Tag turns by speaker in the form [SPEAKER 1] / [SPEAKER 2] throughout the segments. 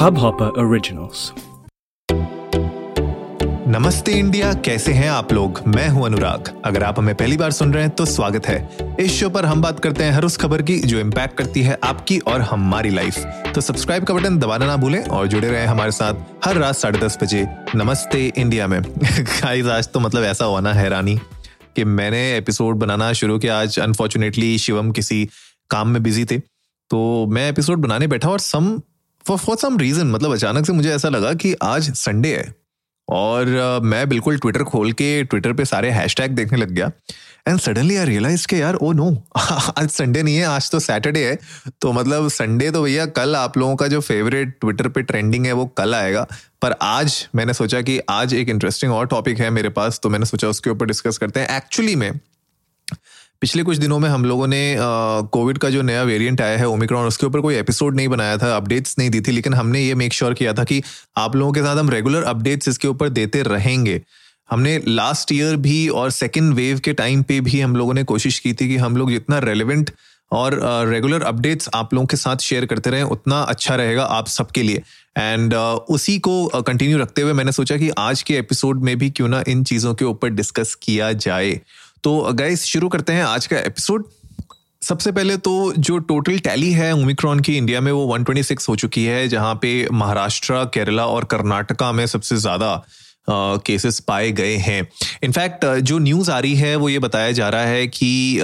[SPEAKER 1] Hubhopper Originals.
[SPEAKER 2] नमस्ते India, कैसे हैं आप लोग? मैं हूँ अनुराग। अगर आप हमें पहली बार सुन रहे हैं तो स्वागत है। इस शो पर हम बात करते हैं हर उस खबर की जो इम्पैक्ट करती है आपकी और हमारी लाइफ तो सब्सक्राइब का बटन दबाना ना भूलें और जुड़े रहें हमारे साथ हर रात साढ़े दस बजे नमस्ते इंडिया में। गाइस आज तो मतलब ऐसा हुआ ना हैरानी कि मैंने एपिसोड बनाना शुरू किया। आज अनफॉर्चुनेटली शिवम किसी काम में बिज़ी थे। तो मैं एपिसोड बनाने बैठा और some for for some reason मतलब अचानक से मुझे ऐसा लगा कि आज संडे है। और मैं बिल्कुल ट्विटर खोल के ट्विटर पे सारे हैशटैग देखने लग गया। एंड सडनली आई रियलाइज़ के यार ओ नो आज संडे नहीं है, आज तो सैटरडे है। तो मतलब संडे तो भैया, कल आप लोगों का जो फेवरेट ट्विटर पे ट्रेंडिंग है, वो कल आएगा। पर आज मैंने सोचा कि आज एक इंटरेस्टिंग और टॉपिक है मेरे पास तो मैंने सोचा उसके ऊपर डिस्कस करते हैं। एक्चुअली में पिछले कुछ दिनों में हम लोगों ने कोविड का जो नया वेरिएंट आया है ओमिक्रॉन उसके ऊपर कोई एपिसोड नहीं बनाया था अपडेट्स नहीं दी थी लेकिन हमने ये मेक श्योर किया था कि आप लोगों के साथ हम रेगुलर अपडेट्स इसके ऊपर देते रहेंगे। हमने लास्ट ईयर भी और सेकेंड वेव के टाइम पे भी हम लोगों ने कोशिश की थी कि हम लोग जितना रेलिवेंट और रेगुलर अपडेट्स आप लोगों के साथ शेयर करते रहें उतना अच्छा रहेगा आप सबके लिए। एंड uh, उसी को कंटिन्यू uh, रखते हुए मैंने सोचा कि आज के एपिसोड में भी क्यों ना इन चीज़ों के ऊपर डिस्कस किया जाए। तो गाइस शुरू करते हैं आज का एपिसोड सबसे पहले तो जो टोटल टैली है ओमिक्रॉन की इंडिया में वो 126 हो चुकी है जहाँ पे महाराष्ट्र केरला और कर्नाटका में सबसे ज़्यादा केसेस uh, पाए गए हैं. इनफैक्ट uh, जो न्यूज़ आ रही है वो ये बताया जा रहा है कि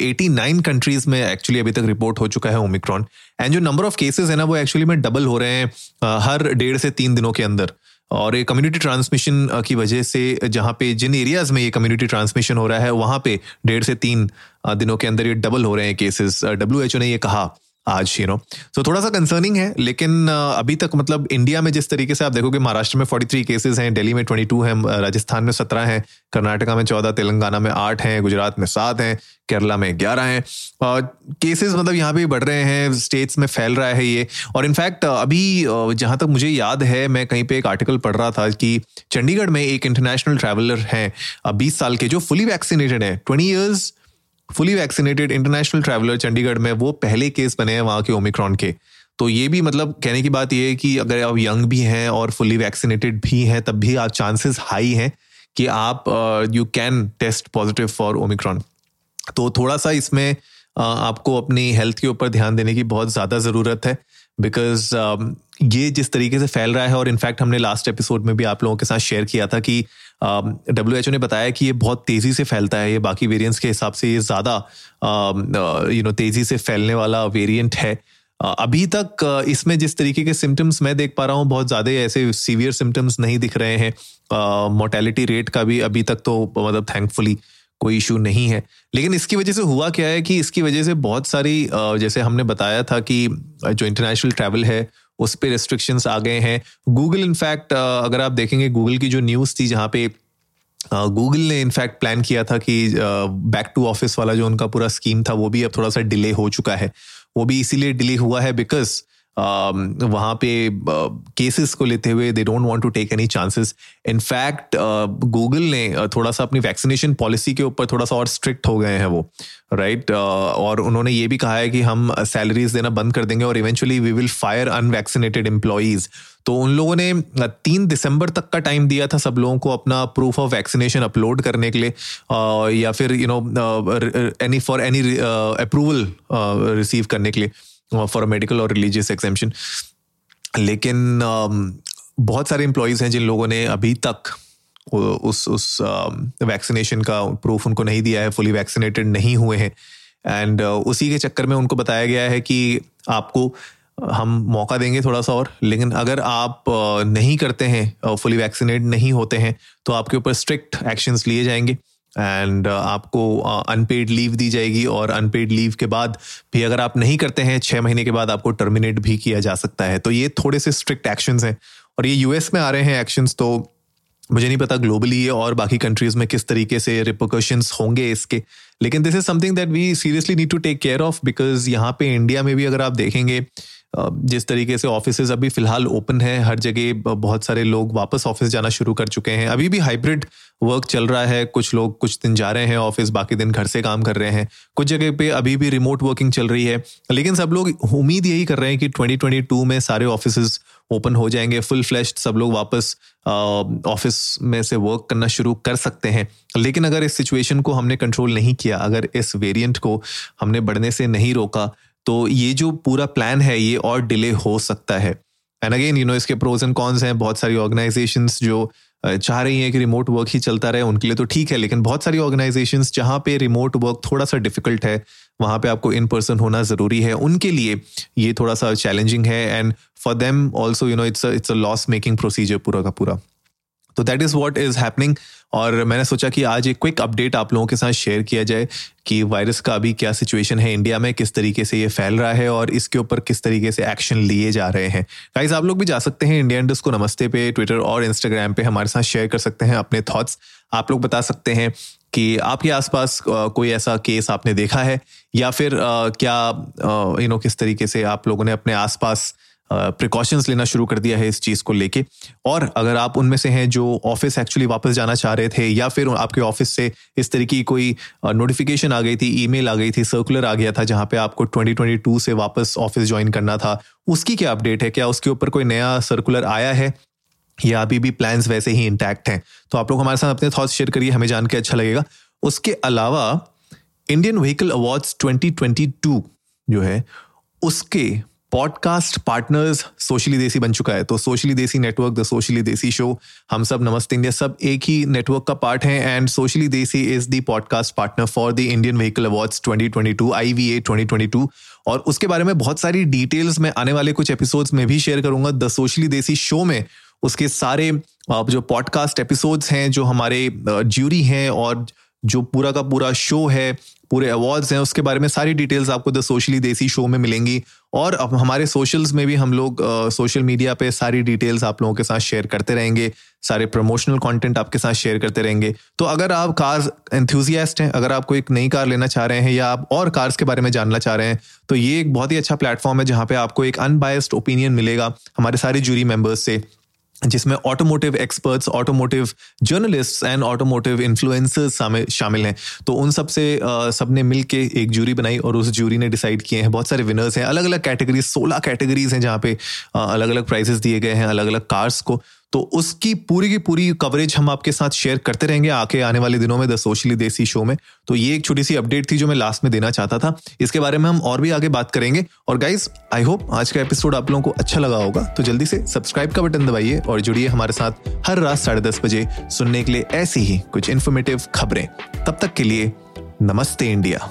[SPEAKER 2] एटी नाइन कंट्रीज़ में एक्चुअली अभी तक रिपोर्ट हो चुका है ओमिक्रॉन एंड जो नंबर ऑफ़ केसेस है ना वो एक्चुअली में डबल हो रहे हैं uh, हर डेढ़ से तीन दिनों के अंदर. और ये कम्युनिटी ट्रांसमिशन की वजह से जहाँ पे जिन एरियाज़ में ये कम्युनिटी ट्रांसमिशन हो रहा है, वहाँ पे डेढ़ से तीन दिनों के अंदर ये डबल हो रहे हैं केसेस डब्ल्यूएचओ ने ये कहा। आज यू नो तो थोड़ा सा कंसर्निंग है, लेकिन अभी तक मतलब इंडिया में जिस तरीके से आप देखोगे, महाराष्ट्र में 43 केसेस हैं दिल्ली में 22 हैं राजस्थान में 17 हैं, कर्नाटका में 14 तेलंगाना में 8 हैं, गुजरात में 7 हैं, केरला में 11 हैं। केसेस मतलब यहाँ पे बढ़ रहे हैं स्टेट्स में फैल रहा है ये। और इनफैक्ट अभी जहाँ तक मुझे याद है, मैं कहीं पे एक आर्टिकल पढ़ रहा था कि चंडीगढ़ में एक इंटरनेशनल ट्रैवलर हैं बीस साल के जो फुली वैक्सीनेटेड है twenty years fully vaccinated international traveller Chandigarh में, वो पहले केस बने हैं वहाँ के ओमिक्रॉन के। तो ये भी मतलब कहने की बात ये है कि अगर आप यंग भी हैं और फुली वैक्सीनेटेड भी हैं, तब भी आप चांसेस हाई हैं कि आप you can test positive for Omicron तो थोड़ा सा इसमें आपको अपनी हेल्थ के ऊपर ध्यान देने की बहुत ज़्यादा ज़रूरत है बिकॉज़ um, ये जिस तरीके से फैल रहा है और इनफैक्ट हमने लास्ट एपिसोड में भी आप लोगों के साथ शेयर किया था कि डब्ल्यू um, एच ने बताया कि ये बहुत तेज़ी से फैलता है ये बाकी वेरिएंट्स के हिसाब से ये ज़्यादा यू नो तेज़ी से फैलने वाला वेरिएंट है। अभी तक इसमें जिस तरीके के सिम्टम्स मैं देख पा रहा हूँ बहुत ज़्यादा ऐसे सीवियर सिम्टम्स नहीं दिख रहे हैं। मोर्टेलिटी रेट का भी अभी तक तो मतलब थैंकफुली कोई इशू नहीं है। लेकिन इसकी वजह से हुआ क्या है कि इसकी वजह से बहुत सारी जैसे हमने बताया था कि जो इंटरनेशनल ट्रैवल है, उस पर रेस्ट्रिक्शंस आ गए हैं। गूगल इनफैक्ट अगर आप देखेंगे गूगल की जो न्यूज़ थी जहाँ पे गूगल ने इनफैक्ट प्लान किया था कि बैक टू ऑफ़िस वाला जो उनका पूरा स्कीम था, वो भी अब थोड़ा सा डिले हो चुका है। वो भी इसीलिए डिले हुआ है बिकॉज़ वहाँ पे केसेस को लेते हुए they don't want to take any chances in fact Google ने थोड़ा सा अपनी वैक्सीनेशन पॉलिसी के ऊपर थोड़ा सा और स्ट्रिक्ट हो गए हैं वो राइट right? और उन्होंने ये भी कहा है कि हम सैलरीज देना बंद कर देंगे और eventually we will fire unvaccinated employees तो उन लोगों ने तीन दिसंबर तक का टाइम दिया था सब लोगों को अपना प्रूफ ऑफ़ वैक्सीनेशन अपलोड करने के लिए या फिर you know any for any approval receive करने के लिए। फॉर मेडिकल और रिलीजियस एग्जामेशन लेकिन um, बहुत सारे एम्प्लॉयज़ हैं जिन लोगों ने अभी तक उस उस वैक्सीनेशन um, का प्रूफ उनको नहीं दिया है फुली वैक्सीनेटेड नहीं हुए हैं। एंड uh, उसी के चक्कर में उनको बताया गया है कि आपको हम मौका देंगे थोड़ा सा और लेकिन अगर आप uh, नहीं करते हैं फुली uh, वैक्सीनेट नहीं होते हैं तो आपके ऊपर स्ट्रिक्ट एक्शंस लिए जाएँगे। एंड uh, आपको अनपेड uh, लीव दी जाएगी और अनपेड लीव के बाद भी अगर आप नहीं करते हैं छह महीने के बाद आपको टर्मिनेट भी किया जा सकता है। तो ये थोड़े से स्ट्रिक्ट एक्शन हैं। और ये यूएस में आ रहे हैं एक्शन तो मुझे नहीं पता ग्लोबली ये और बाकी कंट्रीज़ में किस तरीके से रिपोकशंस होंगे इसके। लेकिन this is something that we seriously need to take care of because यहाँ पे इंडिया में भी अगर आप देखेंगे जिस तरीके से ऑफ़िस अभी फ़िलहाल ओपन है, हर जगह बहुत सारे लोग वापस ऑफ़िस जाना शुरू कर चुके हैं। अभी भी हाइब्रिड वर्क चल रहा है, कुछ लोग कुछ दिन जा रहे हैं ऑफ़िस बाकी दिन घर से काम कर रहे हैं। कुछ जगह पे अभी भी रिमोट वर्किंग चल रही है, लेकिन सब लोग उम्मीद यही कर रहे हैं कि 2022 में सारे ऑफ़िस ओपन हो जाएँगे फुल फ्लैश सब लोग वापस ऑफ़िस में से वर्क करना शुरू कर सकते हैं। लेकिन अगर इस सिचुएशन को हमने कंट्रोल नहीं किया, अगर इस वेरिएंट को हमने बढ़ने से नहीं रोका तो ये जो पूरा प्लान है, ये और डिले हो सकता है। एंड अगेन यू नो इसके प्रोज एंड कॉन्स हैं। बहुत सारी ऑर्गेनाइजेशन जो चाह रही हैं कि रिमोट वर्क ही चलता रहे, उनके लिए तो ठीक है, लेकिन बहुत सारी ऑर्गेनाइजेशन जहाँ पे रिमोट वर्क थोड़ा सा डिफ़िकल्ट है, वहाँ पे आपको इन पर्सन होना ज़रूरी है। उनके लिए ये थोड़ा सा चैलेंजिंग है। And for them also you know it's it's a loss making procedure पूरा का पूरा। तो that is what is happening और मैंने सोचा कि आज एक क्विक अपडेट आप लोगों के साथ शेयर किया जाए कि वायरस का अभी क्या सिचुएशन है इंडिया में, किस तरीके से ये फैल रहा है और इसके ऊपर किस तरीके से एक्शन लिए जा रहे हैं। गाइज़ आप लोग भी जा सकते हैं इंडिया इंडस्ट को नमस्ते पे ट्विटर और इंस्टाग्राम पे हमारे साथ शेयर कर सकते हैं अपने थॉट्स आप लोग बता सकते हैं कि आपके आसपास कोई ऐसा केस आपने देखा है या फिर क्या यू नो किस तरीके से आप लोगों ने अपने आसपास प्रिकॉशंस लेना शुरू कर दिया है इस चीज़ को लेके। और अगर आप उनमें से हैं जो ऑफ़िस एक्चुअली वापस जाना चाह रहे थे, या फिर आपके ऑफ़िस से इस तरीके की कोई नोटिफिकेशन आ गई थी ईमेल आ गई थी सर्कुलर आ गया था, जहाँ पे आपको 2022 से वापस ऑफ़िस ज्वाइन करना था, उसकी क्या अपडेट है? क्या उसके ऊपर कोई नया सर्कुलर आया है? या अभी भी प्लान्स वैसे ही इंटैक्ट हैं? तो आप लोग हमारे साथ अपने थॉट्स शेयर करिए, हमें जान के अच्छा लगेगा। उसके अलावा इंडियन व्हीकल अवार्ड्स 2022 जो है, उसके पॉडकास्ट पार्टनर्स सोशली देसी बन चुका है। तो Socially Desi Network the Socially Desi show हम सब नमस्ते इंडिया, सब एक ही नेटवर्क का पार्ट है and Socially Desi is the podcast partner for the Indian Vehicle Awards 2022 IVA 2022 और उसके बारे में बहुत सारी डिटेल्स में आने वाले कुछ एपिसोड्स में भी शेयर करूँगा। द सोशली देसी शो में उसके सारे जो पॉडकास्ट एपिसोड्स हैं, जो हमारे ज्यूरी हैं और जो पूरा का पूरा शो है पूरे अवार्ड्स हैं, उसके बारे में सारी डिटेल्स आपको द सोशली देसी शो में मिलेंगी। और अब हमारे सोशल्स में भी हम लोग सोशल मीडिया पे सारी डिटेल्स आप लोगों के साथ शेयर करते रहेंगे, सारे प्रमोशनल कंटेंट आपके साथ शेयर करते रहेंगे। तो अगर आप कार्स एंथुजियास्ट हैं, अगर आप कोई एक नई कार लेना चाह रहे हैं या आप और कार्स के बारे में जानना चाह रहे हैं तो ये एक बहुत ही अच्छा प्लेटफॉर्म है जहाँ पे आपको एक अनबायस्ड ओपिनियन मिलेगा हमारे सारे जूरी मेंबर्स से। जिसमें automotive experts automotive journalists and automotive influencers शामिल हैं। तो उन सबसे सबने मिल के एक जूरी बनाई और उस जूरी ने डिसाइड किए हैं। बहुत सारे विनर्स हैं। अलग अलग कैटेगरीज सोलह कैटेगरीज हैं जहाँ पे अलग अलग प्राइजेस दिए गए हैं अलग अलग कार्स को। तो उसकी पूरी की पूरी कवरेज हम आपके साथ शेयर करते रहेंगे आके आने वाले दिनों में द सोशली देसी शो में। तो ये एक छोटी सी अपडेट थी जो मैं लास्ट में देना चाहता था। इसके बारे में हम और भी आगे बात करेंगे। और गाइज़ आई होप आज का एपिसोड आप लोगों को अच्छा लगा होगा। तो जल्दी से सब्सक्राइब का बटन दबाइए और जुड़िए हमारे साथ हर रात साढ़े दस बजे सुनने के लिए ऐसी ही कुछ इन्फॉर्मेटिव खबरें। तब तक के लिए नमस्ते इंडिया।